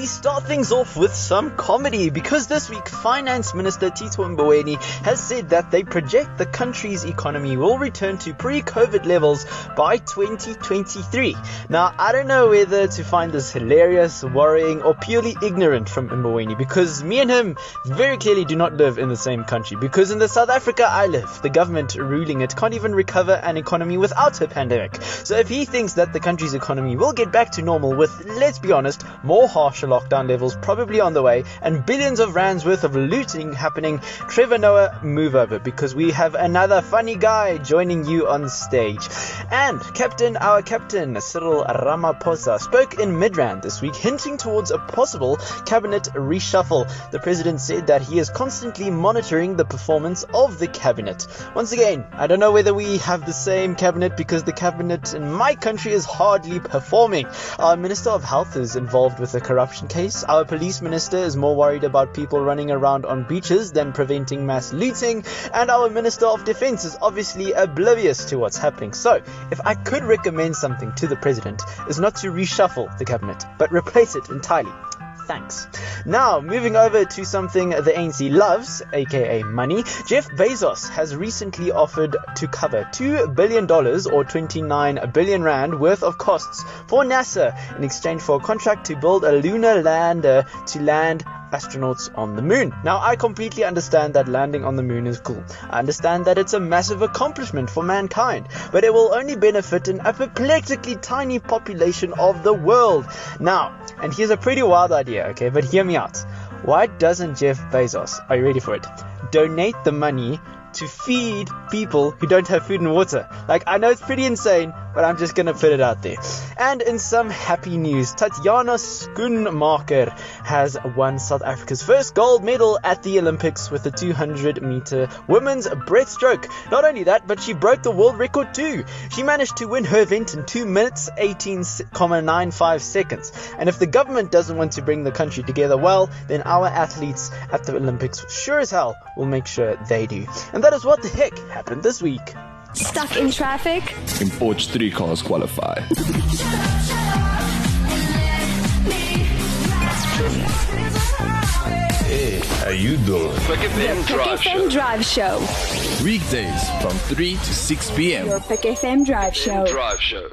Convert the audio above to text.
we start things off with some comedy because this week Finance Minister Tito Mboweni has said that they project the country's economy will return to pre-COVID levels by 2023. Now, I don't know whether to find this hilarious, worrying, or purely ignorant from Mboweni because me and him very clearly do not live in the same country because in the South Africa I live, the government ruling it can't even recover an economy without a pandemic. So if he thinks that the country's economy will get back to normal with, let's be honest, more harsher lockdown levels probably on the way and billions of rands worth of looting happening, Trevor Noah, move over because we have another funny guy joining you on stage. And Captain, our Captain, Cyril Ramaphosa, spoke in Midrand this week, hinting towards a possible cabinet reshuffle. The president said that he is constantly monitoring the performance of the cabinet. Once again, I don't know whether we have the same cabinet because the cabinet in my country is hardly performing. Our Minister of Health is involved with a corruption case. Our police minister is more worried about people running around on beaches than preventing mass looting. And our Minister of Defense is obviously oblivious to what's happening. So, if I could recommend something to the president, is not to reshuffle the cabinet, but replace it entirely. Thanks. Now, moving over to something the ANC loves, aka money, Jeff Bezos has recently offered to cover $2 billion or 29 billion rand worth of costs for NASA in exchange for a contract to build a lunar lander to land astronauts on the moon. Now, I completely understand that landing on the moon is cool. I understand that it's a massive accomplishment for mankind, but it will only benefit an apoplectically tiny population of the world. Now, and here's a pretty wild idea, okay, but hear me out. Why doesn't Jeff Bezos, are you ready for it, donate the money to feed people who don't have food and water. Like, I know it's pretty insane, but I'm just gonna put it out there. And in some happy news, Tatjana Schoenmaker has won South Africa's first gold medal at the Olympics with the 200 meter women's breaststroke. Not only that, but she broke the world record too. She managed to win her event in 2 minutes 18,95 seconds. And if the government doesn't want to bring the country together well, then our athletes at the Olympics sure as hell will make sure they do. And that is what the heck happened this week. Stuck in traffic? In Import three cars qualify. Hey, how you doing? PUK FM Pick Drive FM Show. Drive Show. Weekdays from 3 to 6 p.m. Your PUK FM Drive Show. Drive Show.